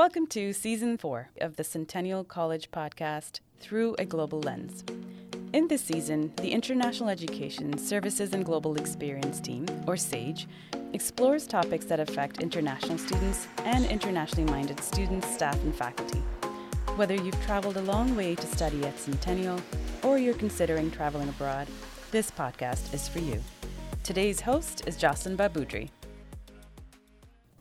Welcome to Season 4 of the Centennial College podcast, Through a Global Lens. In this season, the International Education Services and Global Experience Team, or SAGE, explores topics that affect international students and internationally minded students, staff, and faculty. Whether you've traveled a long way to study at Centennial or you're considering traveling abroad, this podcast is for you. Today's host is Jocelyn Baboudry.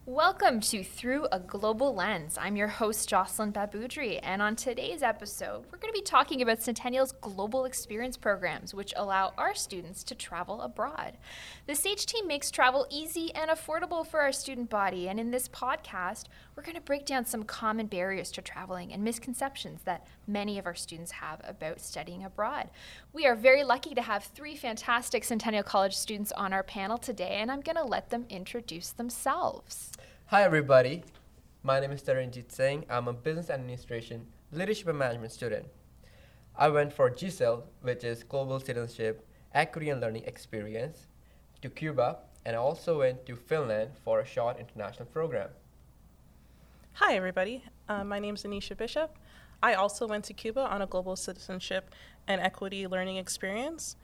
Welcome to Through a Global Lens. I'm your host, Jocelyn Baboudry, and on today's episode, we're going to be talking about Centennial's global experience programs, which allow our students to travel abroad. The SAGE team makes travel easy and affordable for our student body, and in this podcast, we're going to break down some common barriers to traveling and misconceptions that many of our students have about studying abroad. We are very lucky to have three fantastic Centennial College students on our panel today, and I'm going to let them introduce themselves. Hi, everybody. My name is Taranjit Singh. I'm a business administration, leadership and management student. I went for GCEL, which is Global Citizenship, Equity and Learning Experience, to Cuba, and I also went to Finland for a short international program. Hi, everybody. Uh, my name is Arnisha Bishop. I also went to Cuba on a global citizenship and equity learning experience.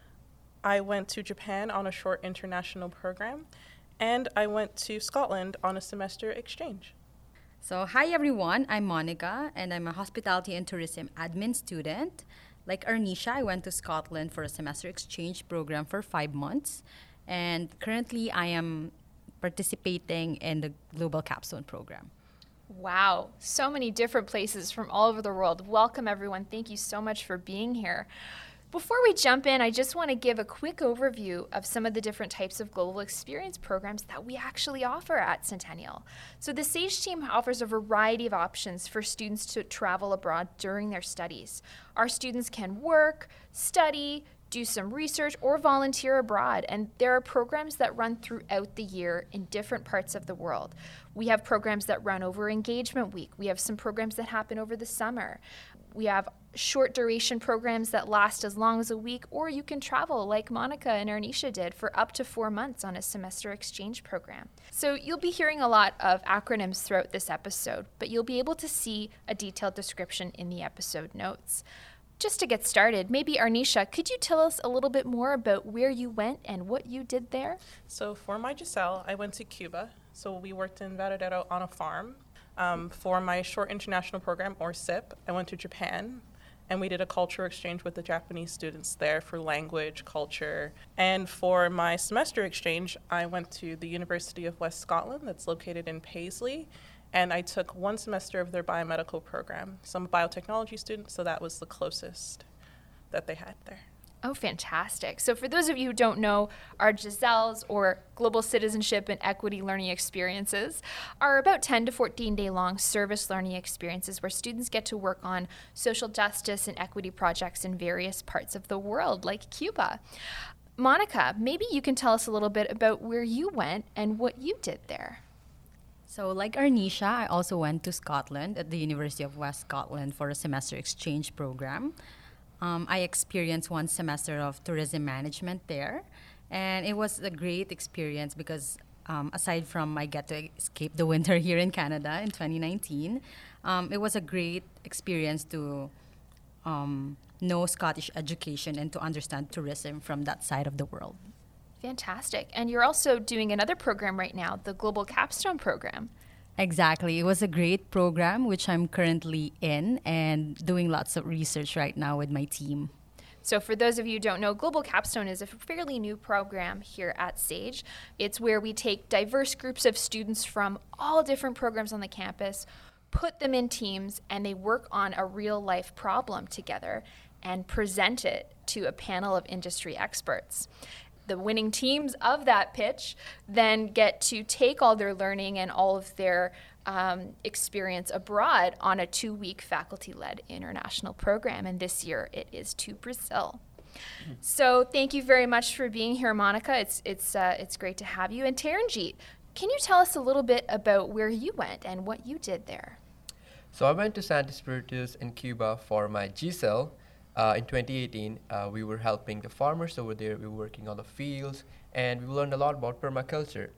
I went to Japan on a short international program, and I went to Scotland on a semester exchange. So, hi everyone, I'm Monica, and I'm a hospitality and tourism admin student. Like Arnisha, I went to Scotland for a semester exchange program for five months, and currently I am participating in the Global Capstone program. Wow, so many different places from all over the world. Welcome, everyone. Thank you so much for being here. Before we jump in, I just want to give a quick overview of some of the different types of global experience programs that we actually offer at Centennial. So, the SAGE team offers a variety of options for students to travel abroad during their studies. Our students can work, study, do some research, or volunteer abroad. And there are programs that run throughout the year in different parts of the world. We have programs that run over Engagement Week, we have some programs that happen over the summer. We have short duration programs that last as long as a week, or you can travel like Monica and Arnisha did for up to four months on a semester exchange program. So you'll be hearing a lot of acronyms throughout this episode, but you'll be able to see a detailed description in the episode notes. Just to get started, maybe Arnisha, could you tell us a little bit more about where you went and what you did there? So, for my GCEL, I went to Cuba. So, we worked in Varadero on a farm. Um, for my short international program, or SIP, I went to Japan and we did a culture exchange with the Japanese students there for language, culture. And for my semester exchange, I went to the University of West Scotland, that's located in Paisley, and I took one semester of their biomedical program. So I'm a biotechnology student, so that was the closest that they had there. Oh, fantastic. So, for those of you who don't know, our Giselle's or Global Citizenship and Equity Learning Experiences are about 10 to 14 day long service learning experiences where students get to work on social justice and equity projects in various parts of the world, like Cuba. Monica, maybe you can tell us a little bit about where you went and what you did there. So, like Arnisha, I also went to Scotland at the University of West Scotland for a semester exchange program. Um, I experienced one semester of tourism management there, and it was a great experience because um, aside from I get to escape the winter here in Canada in 2019, um, it was a great experience to um, know Scottish education and to understand tourism from that side of the world. Fantastic. And you're also doing another program right now, the Global Capstone program. Exactly. It was a great program, which I'm currently in and doing lots of research right now with my team. So, for those of you who don't know, Global Capstone is a fairly new program here at SAGE. It's where we take diverse groups of students from all different programs on the campus, put them in teams, and they work on a real life problem together and present it to a panel of industry experts the winning teams of that pitch then get to take all their learning and all of their um, experience abroad on a two week faculty led international program. And this year it is to Brazil. So thank you very much for being here, Monica. It's, it's, uh, it's great to have you. And Taranjit, can you tell us a little bit about where you went and what you did there? So I went to Santa Spiritus in Cuba for my GCEL. Uh, in 2018, uh, we were helping the farmers over there. We were working on the fields, and we learned a lot about permaculture.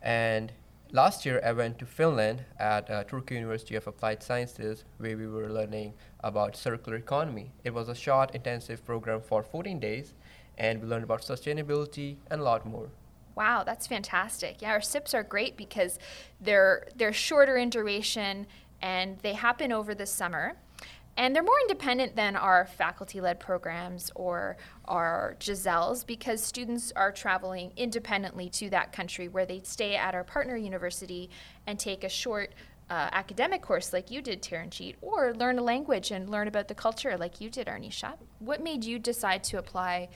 And Last year, I went to Finland at uh, Turku University of Applied Sciences, where we were learning about circular economy. It was a short, intensive program for 14 days, and we learned about sustainability and a lot more. Wow, that's fantastic. Yeah, our SIPs are great because they're they're shorter in duration and they happen over the summer. And they're more independent than our faculty led programs or our Giselles because students are traveling independently to that country where they stay at our partner university and take a short uh, academic course like you did, Taranjeet, or learn a language and learn about the culture like you did, Arnisha. What made you decide to apply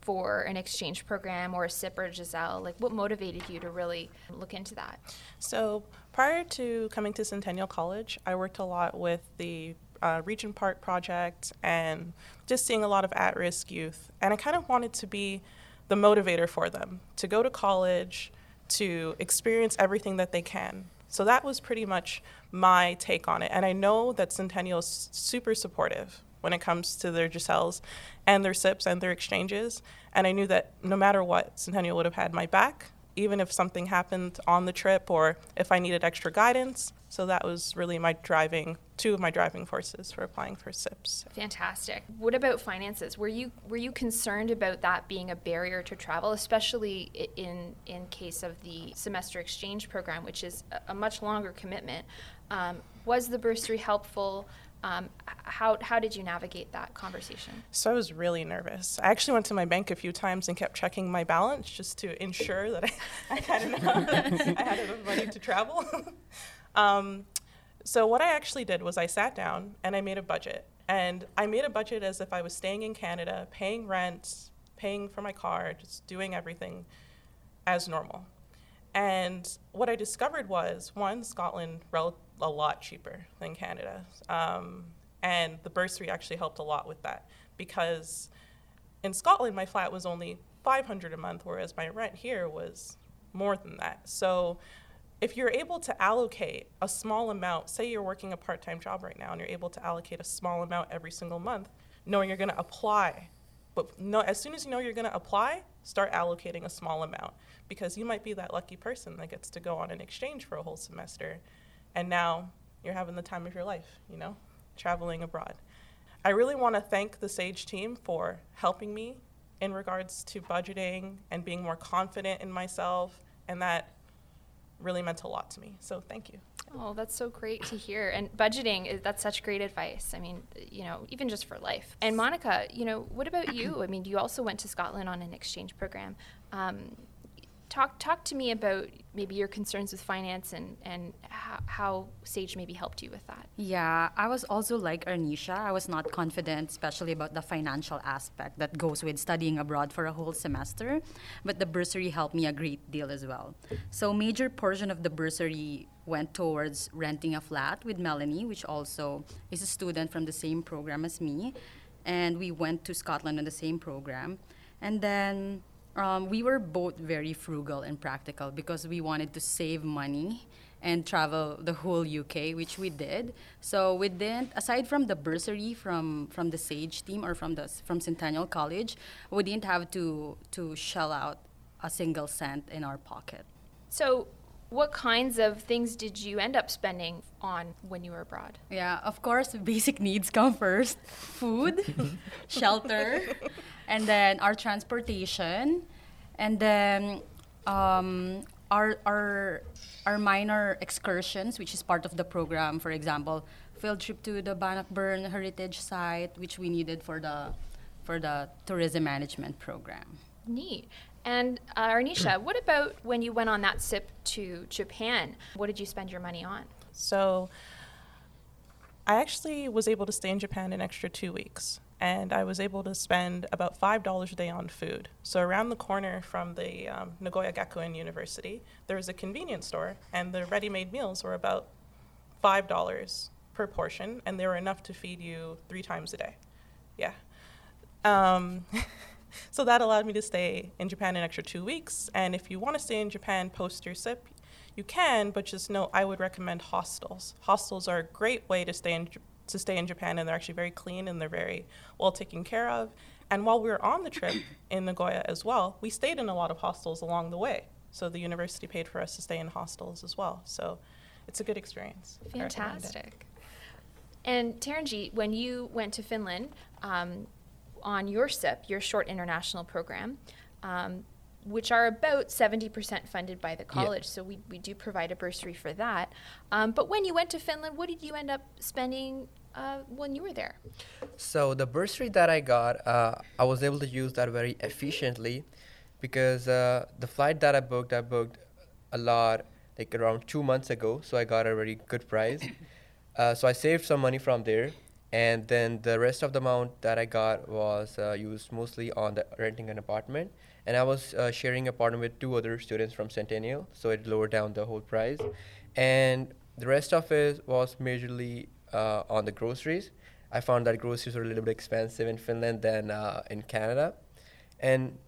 for an exchange program or a SIP or Giselle? Like, what motivated you to really look into that? So, prior to coming to Centennial College, I worked a lot with the uh, Regent Park project and just seeing a lot of at risk youth. And I kind of wanted to be the motivator for them to go to college, to experience everything that they can. So that was pretty much my take on it. And I know that Centennial is super supportive when it comes to their Giselles and their SIPs and their exchanges. And I knew that no matter what, Centennial would have had my back, even if something happened on the trip or if I needed extra guidance. So that was really my driving, two of my driving forces for applying for SIPs. Fantastic. What about finances? Were you were you concerned about that being a barrier to travel, especially in in case of the semester exchange program, which is a, much longer commitment? Um, was the bursary helpful? Um, how, how did you navigate that conversation? So I was really nervous. I actually went to my bank a few times and kept checking my balance just to ensure that I, I, had, enough, I had enough money to travel. um, so what I actually did was I sat down and I made a budget. And I made a budget as if I was staying in Canada, paying rent, paying for my car, just doing everything as normal. And what I discovered was one, Scotland rel- a lot cheaper than Canada. Um, and the bursary actually helped a lot with that because in Scotland, my flat was only 500 a month, whereas my rent here was more than that. So if you're able to allocate a small amount, say you're working a part time job right now and you're able to allocate a small amount every single month, knowing you're going to apply. But no, as soon as you know you're going to apply, start allocating a small amount because you might be that lucky person that gets to go on an exchange for a whole semester and now you're having the time of your life, you know, traveling abroad. I really want to thank the SAGE team for helping me in regards to budgeting and being more confident in myself, and that really meant a lot to me. So thank you. Oh, that's so great to hear. And budgeting, that's such great advice. I mean, you know, even just for life. And Monica, you know, what about you? I mean, you also went to Scotland on an exchange program. Um, talk talk to me about maybe your concerns with finance and and how, how, Sage maybe helped you with that. Yeah, I was also like Arnisha. I was not confident, especially about the financial aspect that goes with studying abroad for a whole semester. But the bursary helped me a great deal as well. So major portion of the bursary went towards renting a flat with Melanie, which also is a student from the same program as me, and we went to Scotland on the same program, and then um, we were both very frugal and practical because we wanted to save money and travel the whole UK, which we did. So we didn't, aside from the bursary from from the Sage team or from the from Centennial College, we didn't have to to shell out a single cent in our pocket. So. What kinds of things did you end up spending on when you were abroad? Yeah, of course, basic needs come first food, shelter, and then our transportation, and then um, our our our minor excursions, which is part of the program. For example, field trip to the Bannockburn Heritage Site, which we needed for the for the tourism management program. Neat. And uh, Arnisha, what about when you went on that SIP to Japan? What did you spend your money on? So, I actually was able to stay in Japan an extra two weeks and I was able to spend about $5 a day on food. So, around the corner from the um, Nagoya Gakuin University, there was a convenience store, and the ready made meals were about $5 per portion, and they were enough to feed you three times a day. Yeah. Um, so, that allowed me to stay in Japan an extra two weeks. And if you want to stay in Japan post your SIP, you can, but just know I would recommend hostels. Hostels are a great way to stay in to stay in Japan, and they're actually very clean and they're very well taken care of. And while we were on the trip in Nagoya as well, we stayed in a lot of hostels along the way. So the university paid for us to stay in hostels as well. So it's a good experience. I recommend it. Fantastic. And Taranjeet, when you went to Finland um, on your SIP, your short international program, um, which are about 70% funded by the college, so we, we do provide a bursary for that. Um, but when you went to Finland, what did you end up spending uh, when you were there? So the bursary that I got, uh, I was able to use that very efficiently because uh, the flight that I booked, I booked a lot, like around two months ago. So I got a very good price. uh, so I saved some money from there, and then the rest of the amount that I got was uh, used mostly on the renting an apartment. And I was uh, sharing apartment with two other students from Centennial, so it lowered down the whole price. And the rest of it was majorly uh, on the groceries. I found that groceries were a little bit expensive in Finland than uh, in Canada. And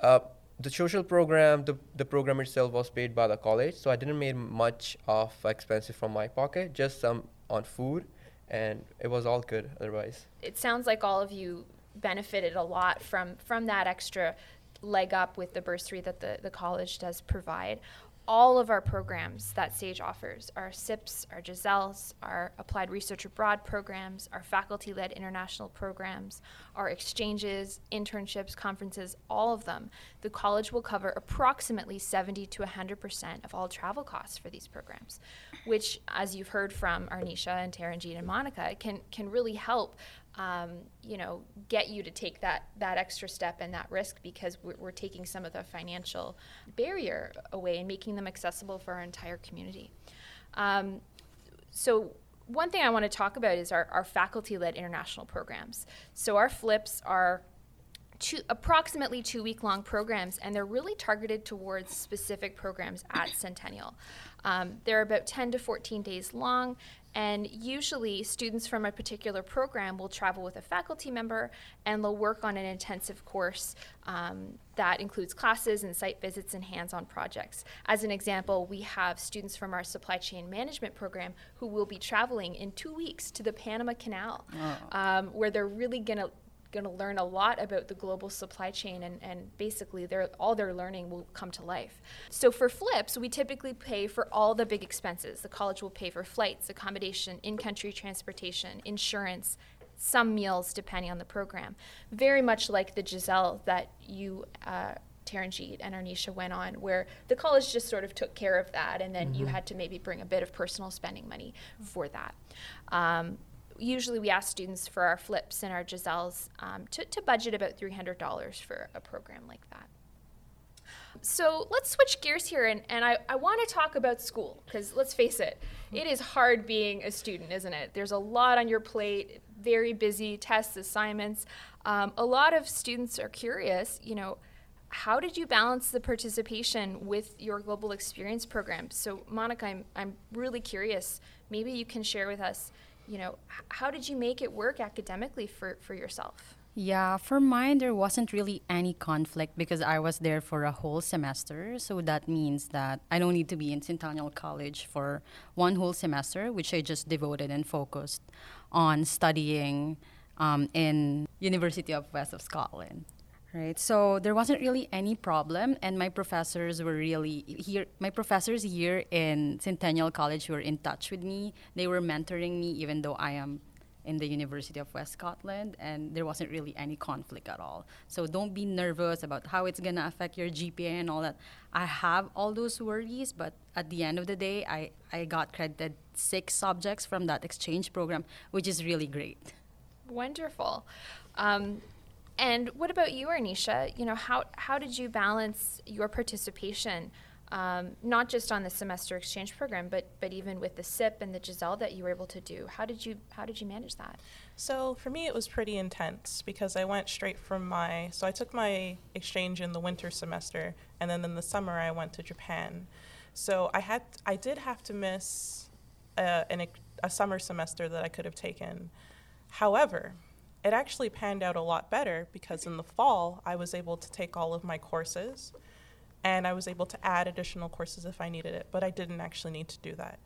uh, the social program, the, the program itself was paid by the college, so I didn't make much of expenses from my pocket, just some on food, and it was all good otherwise. It sounds like all of you benefited a lot from, from that extra leg up with the bursary that the, the college does provide. All of our programs that SAGE offers, our SIPs, our Giselles, our Applied Research Abroad programs, our faculty led international programs, our exchanges, internships, conferences, all of them, the college will cover approximately 70 to 100% of all travel costs for these programs, which, as you've heard from Arnisha and Taranjeet and Monica, can, can really help um, you know, get you to take that that extra step and that risk because we're, we're taking some of the financial barrier away and making them accessible for our entire community. Um, so one thing I want to talk about is our, our faculty-led international programs. So our flips are two, approximately two week long programs, and they're really targeted towards specific programs at Centennial. Um, they're about 10 to 14 days long, and usually students from a particular program will travel with a faculty member and they'll work on an intensive course um, that includes classes and site visits and hands on projects. As an example, we have students from our supply chain management program who will be traveling in two weeks to the Panama Canal, um, where they're really going to going to learn a lot about the global supply chain and, and basically their, all their learning will come to life. So for flips, we typically pay for all the big expenses. The college will pay for flights, accommodation, in-country transportation, insurance, some meals depending on the program. Very much like the Giselle that you uh, Taranjeet and Arnisha went on, where the college just sort of took care of that, and then you had to maybe bring a bit of personal spending money for that. Um, usually, we ask students for our flips and our Giselles um, to, to budget about $300 for a program like that. So let's switch gears here, and, and I, I want to talk about school, because let's face it, it is hard being a student, isn't it? There's a lot on your plate, very busy, tests, assignments. Um, a lot of students are curious, you know, how did you balance the participation with your global experience program? So, Monica, I'm, I'm really curious. Maybe you can share with us, you know, how did you make it work academically for, for yourself? Yeah, for mine, there wasn't really any conflict because I was there for a whole semester. So that means that I don't need to be in Centennial College for one whole semester, which I just devoted and focused on studying um, in University of West of Scotland. Right, so there wasn't really any problem, and my professors were really here. My professors here in Centennial College were in touch with me. They were mentoring me, even though I am in the University of West Scotland, and there wasn't really any conflict at all. So don't be nervous about how it's gonna affect your GPA and all that. I have all those worries, but at the end of the day, I, I got credited six subjects from that exchange program, which is really great. Wonderful. Um, and what about you, Arnisha? You know, how, how did you balance your participation, um, not just on the semester exchange program, but, but even with the SIP and the Giselle that you were able to do? How did you, how did you manage that? So for me, it was pretty intense because I went straight from my. So I took my exchange in the winter semester, and then in the summer I went to Japan. So I had, I did have to miss a, an, a summer semester that I could have taken. However, it actually panned out a lot better because in the fall I was able to take all of my courses, and I was able to add additional courses if I needed it. But I didn't actually need to do that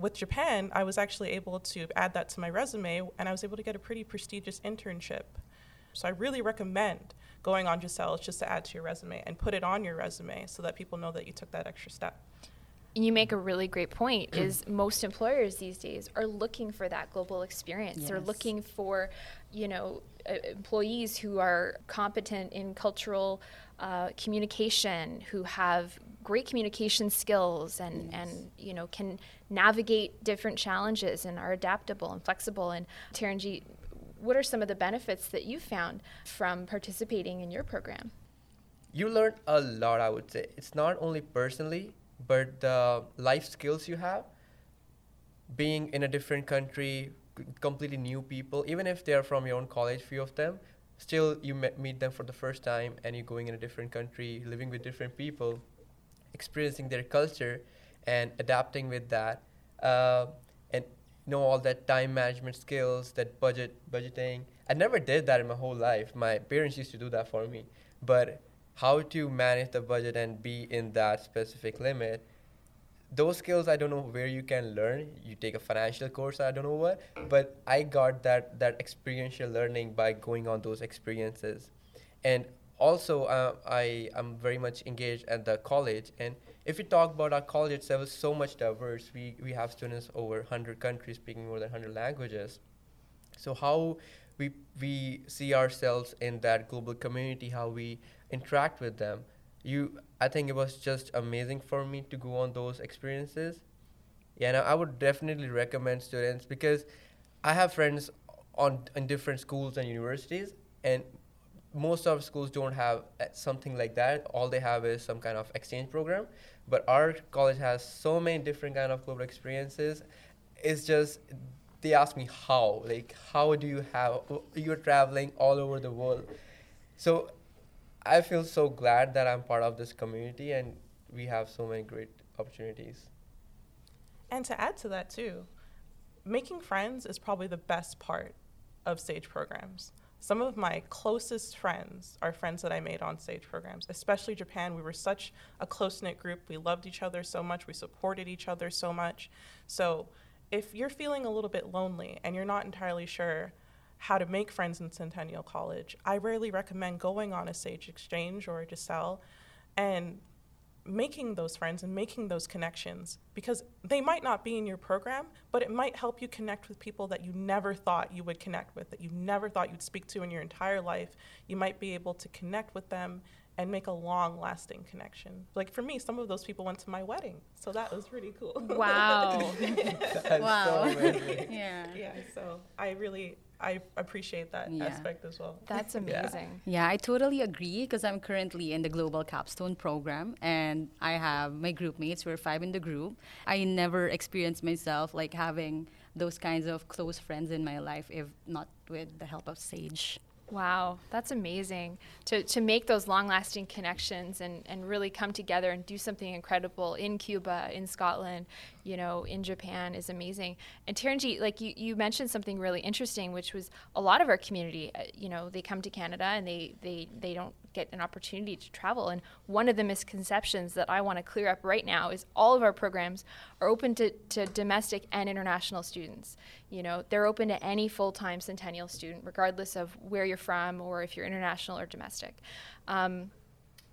with Japan, I was actually able to add that to my resume, and I was able to get a pretty prestigious internship So I really recommend going on Giselle just to add to your resume and put it on your resume so that people know that you took that extra step. You make a really great point is most employers these days are looking for that global experience. They're looking for you know uh, employees who are competent in cultural uh, communication who have great communication skills and and you know can navigate different challenges and are adaptable and flexible. And Taranji, what are some of the benefits that you found from participating in your program? You learn a lot i would say. It's not only personally but the life skills you have being in a different country completely new people even if they're from your own college few of them still you me- meet them for the first time and you're going in a different country living with different people experiencing their culture and adapting with that uh, and know all that time management skills that budget budgeting. I never did that in my whole life. My parents used to do that for me. But how to manage the budget and be in that specific limit. Those skills i don't know where you can learn. You take a financial course i don't know what but i got that that experiential learning by going on those experiences. And also uh, i am very much engaged at the college and if you talk about our college itself it's so much diverse. We we have students over 100 countries speaking more than 100 languages. So how we we see ourselves in that global community how we interact with them. You i think it was just amazing for me to go on those experiences. Yeah now i would definitely recommend students because i have friends on in different schools and universities and most of schools don't have uh, something like that. All they have is some kind of exchange program. But our college has so many different kind of global experiences. It's just they ask me how like how do you have you're traveling all over the world? So i feel so glad that i'm part of this community and we have so many great opportunities And to add to that, too, making friends is probably the best part of SAGE programs. Some of my closest friends are friends that I made on SAGE programs, especially Japan. We were such a close knit group. We loved each other so much. We supported each other so much. So, if you're feeling a little bit lonely and you're not entirely sure how to make friends in Centennial College, I rarely recommend going on a sage exchange or a Giselle and making those friends and making those connections because they might not be in your program, but it might help you connect with people that you never thought you would connect with, that you never thought you'd speak to in your entire life. You might be able to connect with them and make a long lasting connection. Like for me, some of those people went to my wedding, so that was pretty cool. wow That's Wow. so amazing. yeah. yeah, so I really I appreciate that Yeah. aspect as well. that's amazing Yeah, I totally agree because I'm currently in the Global Capstone program and I have my group mates. We're five in the group. I never experienced myself like having those kinds of close friends in my life if not with the help of Sage. Wow, that's amazing to, to make those long lasting connections and, and really come together and do something incredible in Cuba, in Scotland, you know, in Japan is amazing. And Taranji, like you, you mentioned something really interesting, which was a lot of our community, uh, you know, they come to Canada and they, they, they don't get an opportunity to travel. And one of the misconceptions that I want to clear up right now is all of our programs are open to, to domestic and international students. You know, they're open to any full time Centennial student, regardless of where you're from or if you're international or domestic. Um,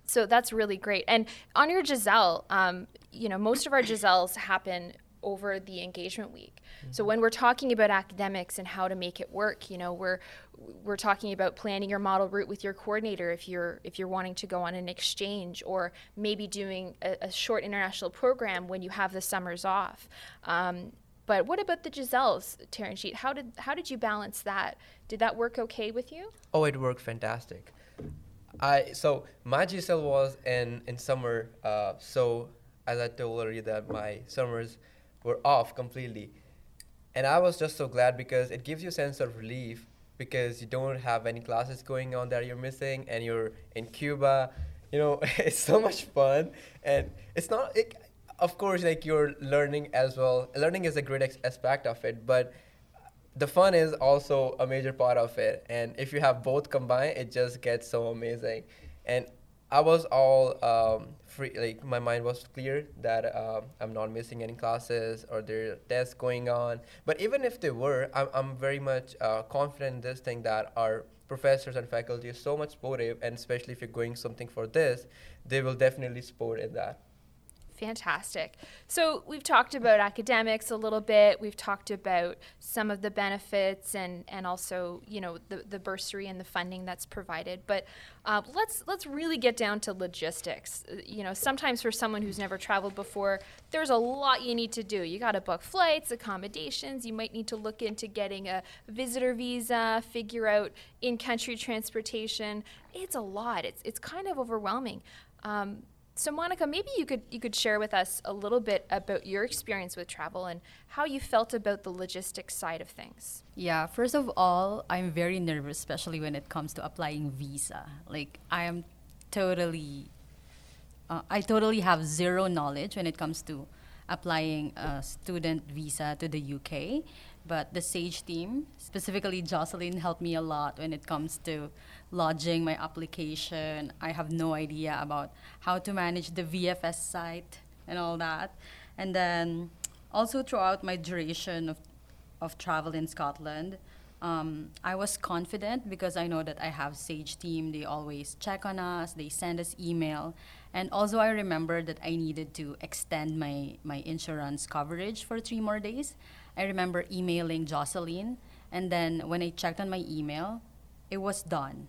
so that's really great. And on your Giselle, um, you know, most of our Giselles happen over the engagement week. So when we're talking about academics and how to make it work, you know, we're we're talking about planning your model route with your coordinator if you're if you're wanting to go on an exchange or maybe doing a, a short international program when you have the summers off. Um, but what about the Giselles, Terence? How did how did you balance that? Did that work okay with you? Oh, it worked fantastic. I so my GSL was in in summer. Uh, so as I told already that my summers were off completely, and I was just so glad because it gives you a sense of relief because you don't have any classes going on that you're missing, and you're in Cuba. You know, it's so much fun, and it's not. It, of course, like you're learning as well. Learning is a great ex- aspect of it, but the fun is also a major part of it and if you have both combined it just gets so amazing and i was all um, free like my mind was clear that um, i'm not missing any classes or there are tests going on but even if they were i'm, I'm very much uh, confident in this thing that our professors and faculty are so much supportive, and especially if you're going something for this, they will definitely support in that. Fantastic. So we've talked about academics a little bit. We've talked about some of the benefits and, and also you know the, the bursary and the funding that's provided. But uh, let's let's really get down to logistics. You know, sometimes for someone who's never traveled before, there's a lot you need to do. You got to book flights, accommodations. You might need to look into getting a visitor visa, figure out in-country transportation. It's a lot. It's it's kind of overwhelming. Um, so Monica, maybe you could you could share with us a little bit about your experience with travel and how you felt about the logistics side of things. Yeah, first of all, I'm very nervous, especially when it comes to applying visa. Like I am totally, uh, I totally have zero knowledge when it comes to applying a student visa to the UK. But the Sage team, specifically Jocelyn, helped me a lot when it comes to lodging my application. I have no idea about how to manage the VFS site and all that. And then also throughout my duration of, of travel in Scotland, um, I was confident because I know that I have Sage team. They always check on us. They send us email, and also I remember that I needed to extend my my insurance coverage for three more days. I remember emailing Jocelyn, and then when I checked on my email, it was done.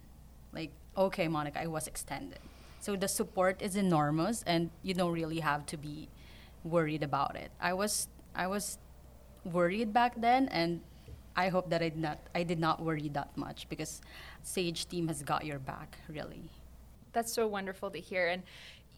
Like okay monica i was extended. So the support is enormous and you don't really have to be worried about it. I was i was worried back then and i hope that i did not i did not worry that much because sage team has got your back really. That's so wonderful to hear and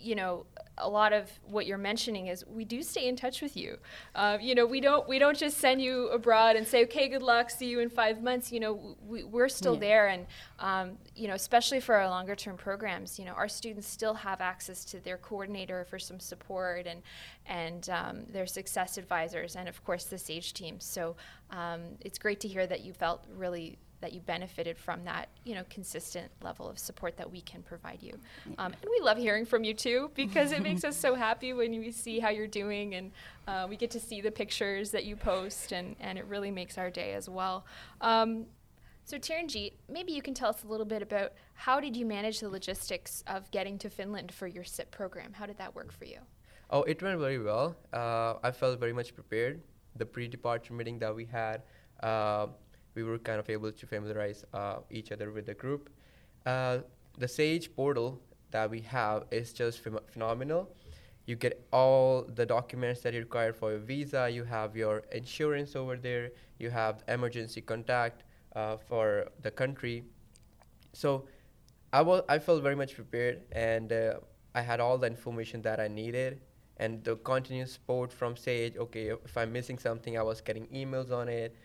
you know a lot of what you're mentioning is we do stay in touch with you. Uh, you know, we don't we don't just send you abroad and say, okay, good luck, see you in five months. You know, we, are still yeah. there, and um, you know, especially for our longer term programs, you know, our students still have access to their coordinator for some support and and um, their success advisors, and of course the Sage team. So um, it's great to hear that you felt really that you benefited from that, you know, consistent level of support that we can provide you. Um, and we love hearing from you too because it makes us so happy when we see how you're doing and uh, we get to see the pictures that you post and, and it really makes our day as well. Um, so Taranjit, maybe you can tell us a little bit about how did you manage the logistics of getting to Finland for your SIP program? How did that work for you? Oh, it went very well. Uh, I felt very much prepared. The pre-departure meeting that we had, uh, we were kind of able to familiarize uh, each other with the group. Uh, the Sage portal that we have is just ph- phenomenal. You get all the documents that you require for your visa. You have your insurance over there. You have emergency contact uh, for the country. So I was I felt very much prepared, and uh, I had all the information that I needed, and the continuous support from Sage. Okay, if I'm missing something, I was getting emails on it.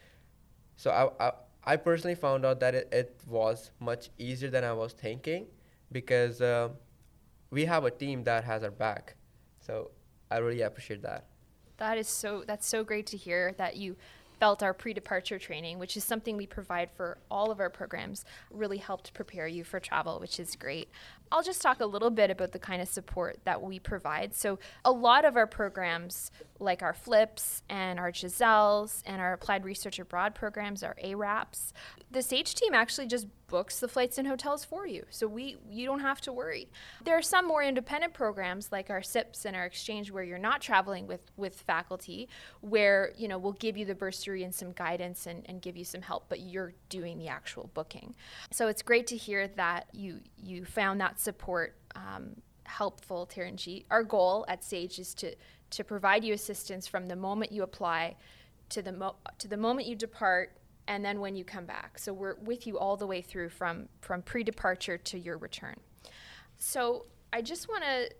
So I, I, I personally found out that it, it was much easier than I was thinking because uh, we have a team that has our back. So I really appreciate that. That is so that's so great to hear that you felt our pre-departure training, which is something we provide for all of our programs, really helped prepare you for travel, which is great. I'll just talk a little bit about the kind of support that we provide. So, a lot of our programs, like our FLIPS and our Giselles and our Applied Research Abroad programs, our ARAPs, the SAGE team actually just books the flights and hotels for you. So, we you don't have to worry. There are some more independent programs like our SIPs and our exchange where you're not traveling with, with faculty, where you know we'll give you the bursary and some guidance and, and give you some help, but you're doing the actual booking. So, it's great to hear that you you found that support um, helpful, Taranjit. Our goal at Sage is to, to provide you assistance from the moment you apply to the, mo- to the moment you depart and then when you come back. So we're with you all the way through from, from pre departure to your return. So I just want to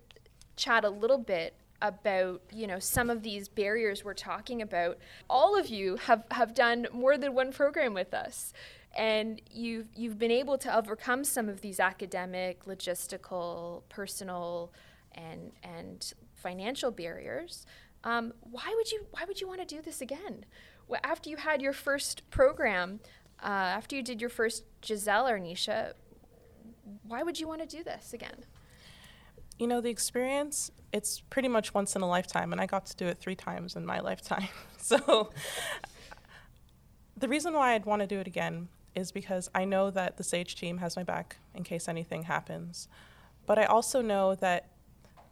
chat a little bit about you know some of these barriers we're talking about all of you have have done more than one program with us and you've you've been able to overcome some of these academic, logistical, personal, and and financial barriers. Um, why would you Why would you want to do this again? Well, after you had your first program, uh, after you did your first Giselle Arnisha, why would you want to do this again? You know, the experience, it's pretty much once in a lifetime, and I got to do it three times in my lifetime. so, the reason why I'd want to do it again is because I know that the SAGE team has my back in case anything happens. But I also know that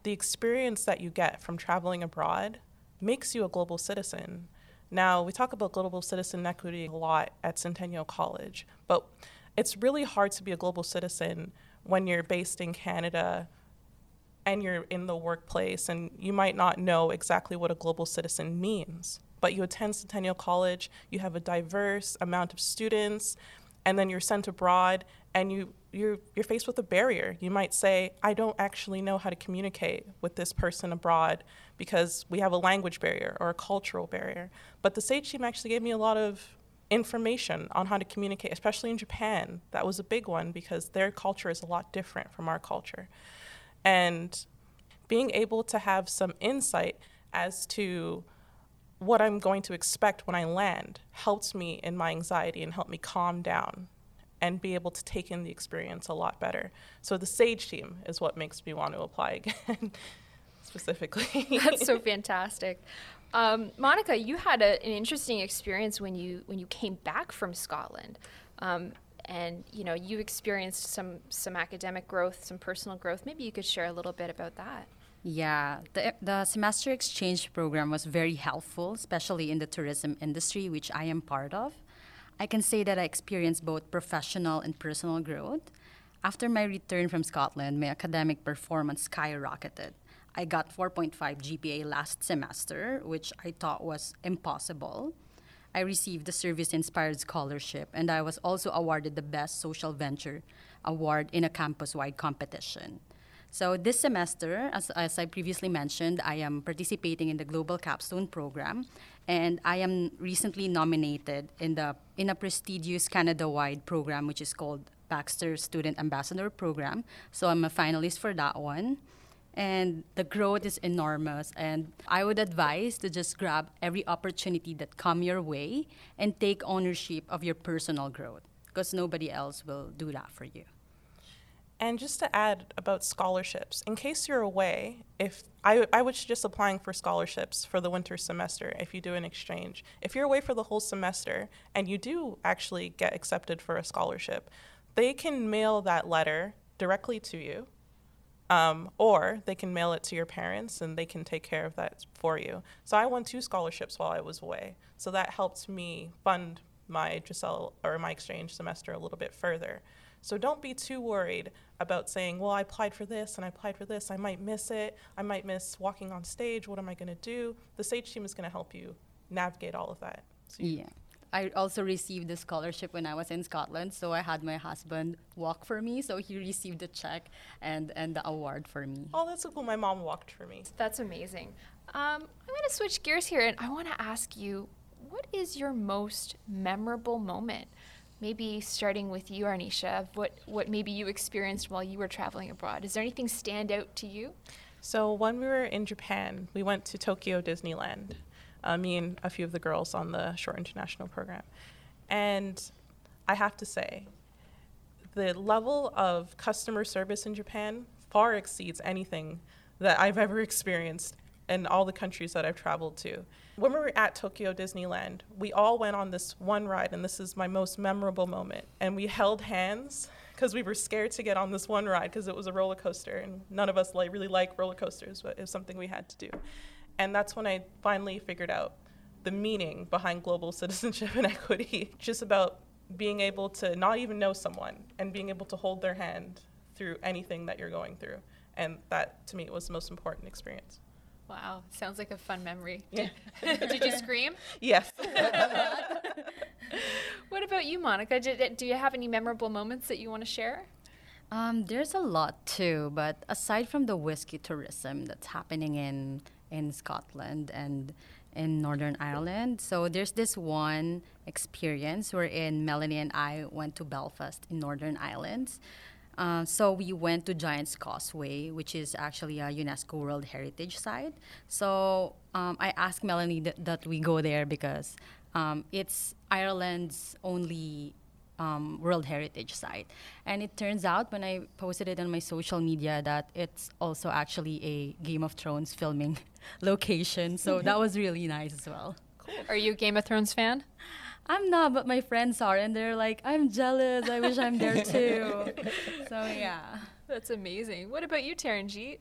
the experience that you get from traveling abroad makes you a global citizen. Now, we talk about global citizen equity a lot at Centennial College, but it's really hard to be a global citizen when you're based in Canada and you're in the workplace and you might not know exactly what a global citizen means. But you attend Centennial College, you have a diverse amount of students, and then you're sent abroad and you you're you're faced with a barrier. You might say, I don't actually know how to communicate with this person abroad because we have a language barrier or a cultural barrier. But the SAGE team actually gave me a lot of information on how to communicate, especially in Japan. That was a big one because their culture is a lot different from our culture. And being able to have some insight as to what I'm going to expect when I land helps me in my anxiety and help me calm down and be able to take in the experience a lot better. So the SAGE team is what makes me want to apply again, specifically. That's so fantastic. Um, Monica, you had a, an interesting experience when you when you came back from Scotland, um, and you know you experienced some some academic growth, some personal growth. Maybe you could share a little bit about that. Yeah, the, the semester exchange program was very helpful, especially in the tourism industry, which I am part of. I can say that I experienced both professional and personal growth. After my return from Scotland, my academic performance skyrocketed. I got 4.5 GPA last semester, which I thought was impossible. I received the Service Inspired Scholarship, and I was also awarded the Best Social Venture Award in a campus wide competition. So, this semester, as, as I previously mentioned, I am participating in the Global Capstone Program, and I am recently nominated in, the, in a prestigious Canada wide program, which is called Baxter Student Ambassador Program. So, I'm a finalist for that one and the growth is enormous and i would advise to just grab every opportunity that come your way and take ownership of your personal growth because nobody else will do that for you and just to add about scholarships, in case you're away, if I, I would suggest applying for scholarships for the winter semester if you do an exchange. If you're away for the whole semester and you do actually get accepted for a scholarship, they can mail that letter directly to you um, or they can mail it to your parents and they can take care of that for you. So I won two scholarships while I was away. So that helped me fund my Giselle or my exchange semester a little bit further. So don't be too worried about saying, well, I applied for this and I applied for this. I might miss it. I might miss walking on stage. What am I going to do? The SAGE team is going to help you navigate all of that. So yeah. I also received the scholarship when I was in Scotland, so I had my husband walk for me. So he received the check and, and the award for me. Oh, that's so cool. My mom walked for me. That's amazing. Um, I'm going to switch gears here, and I want to ask you, what is your most memorable moment? Maybe starting with you, Arnisha, what, what maybe you experienced while you were traveling abroad. Is there anything stand out to you? So when we were in Japan, we went to Tokyo Disneyland uh, me and a few of the girls on the short international program. And I have to say, the level of customer service in Japan far exceeds anything that I've ever experienced in all the countries that I've traveled to. When we were at Tokyo Disneyland, we all went on this one ride, and this is my most memorable moment. And we held hands because we were scared to get on this one ride because it was a roller coaster, and none of us like really like roller coasters, but it was something we had to do. And that's when I finally figured out the meaning behind global citizenship and equity. Just about being able to not even know someone and being able to hold their hand through anything that you're going through. And that, to me, was the most important experience. Wow, sounds like a fun memory. Yeah. Did, you scream? Yes. what about you, Monica? Did, do you have any memorable moments that you want to share? Um, there's a lot too, but aside from the whiskey tourism that's happening in in Scotland and in Northern Ireland. So there's this one experience wherein Melanie and I went to Belfast in Northern Ireland. Uh, so we went to Giant's Causeway, which is actually a UNESCO World Heritage Site. So um, I asked Melanie th- that we go there because um, it's Ireland's only um, World Heritage Site. And it turns out when I posted it on my social media that it's also actually a Game of Thrones filming location. So that was really nice as well. Cool. Are you a Game of Thrones fan? I'm not, but my friends are, and they're like, I'm jealous. I wish I'm there too. so yeah. That's amazing. What about you, Taranjeet?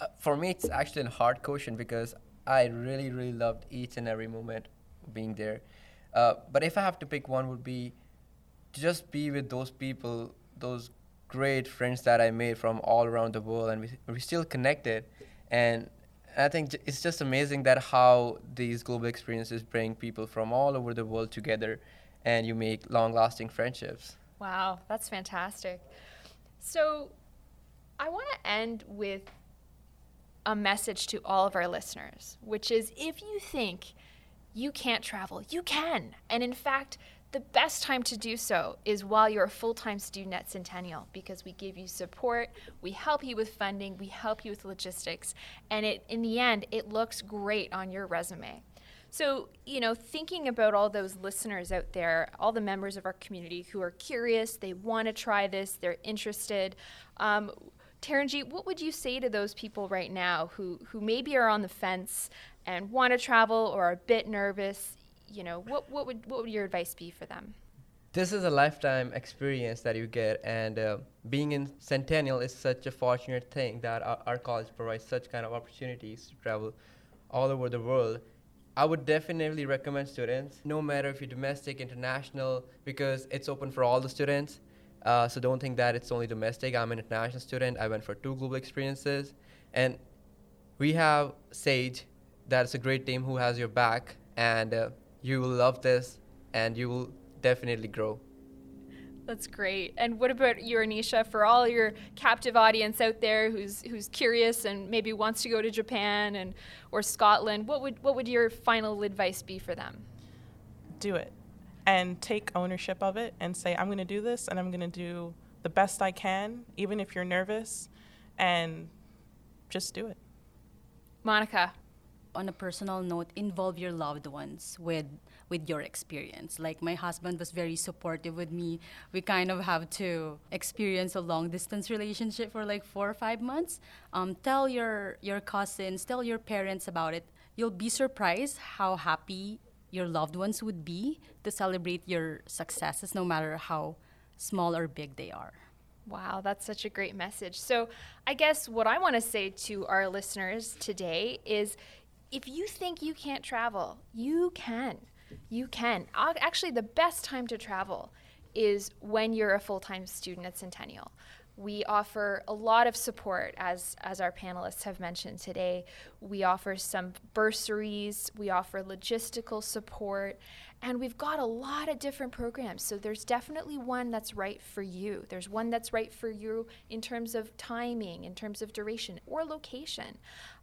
Uh, for me, it's actually a hard question because I really, really loved each and every moment being there. Uh, but if I have to pick one, would be to just be with those people, those great friends that I made from all around the world, and we we still connected. And I think it's just amazing that how these global experiences bring people from all over the world together, and you make long-lasting friendships. Wow, that's fantastic. So, I want to end with a message to all of our listeners, which is if you think you can't travel, you can. And in fact, the best time to do so is while you're a full time student at Centennial because we give you support, we help you with funding, we help you with logistics, and it, in the end, it looks great on your resume. So, you know, thinking about all those listeners out there, all the members of our community who are curious, they want to try this, they're interested. Um, Taranjit, what would you say to those people right now who, who maybe are on the fence and want to travel or are a bit nervous? You know, what, what, would, what would your advice be for them? This is a lifetime experience that you get, and uh, being in Centennial is such a fortunate thing that our, our college provides such kind of opportunities to travel all over the world. I would definitely recommend students, no matter if you're domestic, international, because it's open for all the students. Uh, so don't think that it's only domestic. I'm an international student. I went for two global experiences, and we have SAGE. That's a great team who has your back, and uh, you will love this, and you will definitely grow. That's great. And what about you, Arnisha, for all your captive audience out there who's who's curious and maybe wants to go to Japan and or Scotland? What would what would your final advice be for them? Do it and take ownership of it and say, I'm going to do this and I'm going to do the best I can, even if you're nervous, and just do it. Monica. On a personal note, involve your loved ones with with your experience. Like my husband was very supportive with me. We kind of have to experience a long distance relationship for like four or five months. Um, tell your your cousins, tell your parents about it. You'll be surprised how happy your loved ones would be to celebrate your successes, no matter how small or big they are. Wow, that's such a great message. So, I guess what I want to say to our listeners today is if you think you can't travel, you can. You can. Actually, the best time to travel is when you're a full time student at Centennial. We offer a lot of support, as, as our panelists have mentioned today. We offer some bursaries, we offer logistical support, and we've got a lot of different programs. So there's definitely one that's right for you. There's one that's right for you in terms of timing, in terms of duration, or location.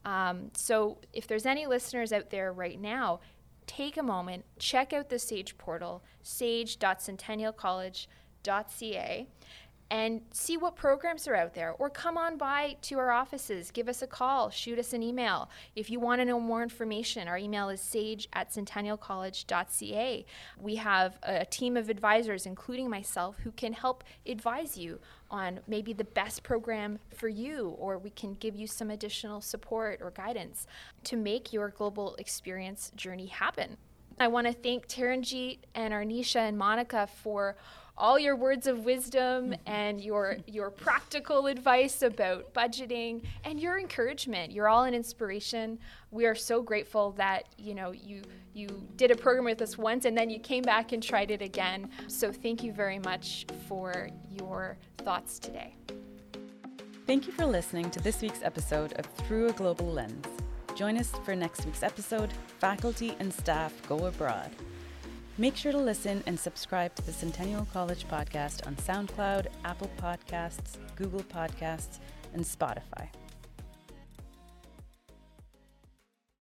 Um, so if there's any listeners out there right now, take a moment, check out the SAGE portal, sage.centennialcollege.ca, and see what programs are out there. Or come on by to our offices, give us a call, shoot us an email. If you want to know more information, our email is sage at centennialcollege.ca. We have a team of advisors, including myself, who can help advise you on maybe the best program for you, or we can give you some additional support or guidance to make your global experience journey happen. I want to thank Taranjit and Arnisha and Monica for all your words of wisdom mm-hmm. and your your practical advice about budgeting and your encouragement. You're all an inspiration. We are so grateful that you know you you did a program with us once and then you came back and tried it again. So thank you very much for your thoughts today. Thank you for listening to this week's episode of Through a Global Lens. Join us for next week's episode Faculty and Staff Go Abroad. Make sure to listen and subscribe to the Centennial College podcast on SoundCloud, Apple Podcasts, Google Podcasts, and Spotify.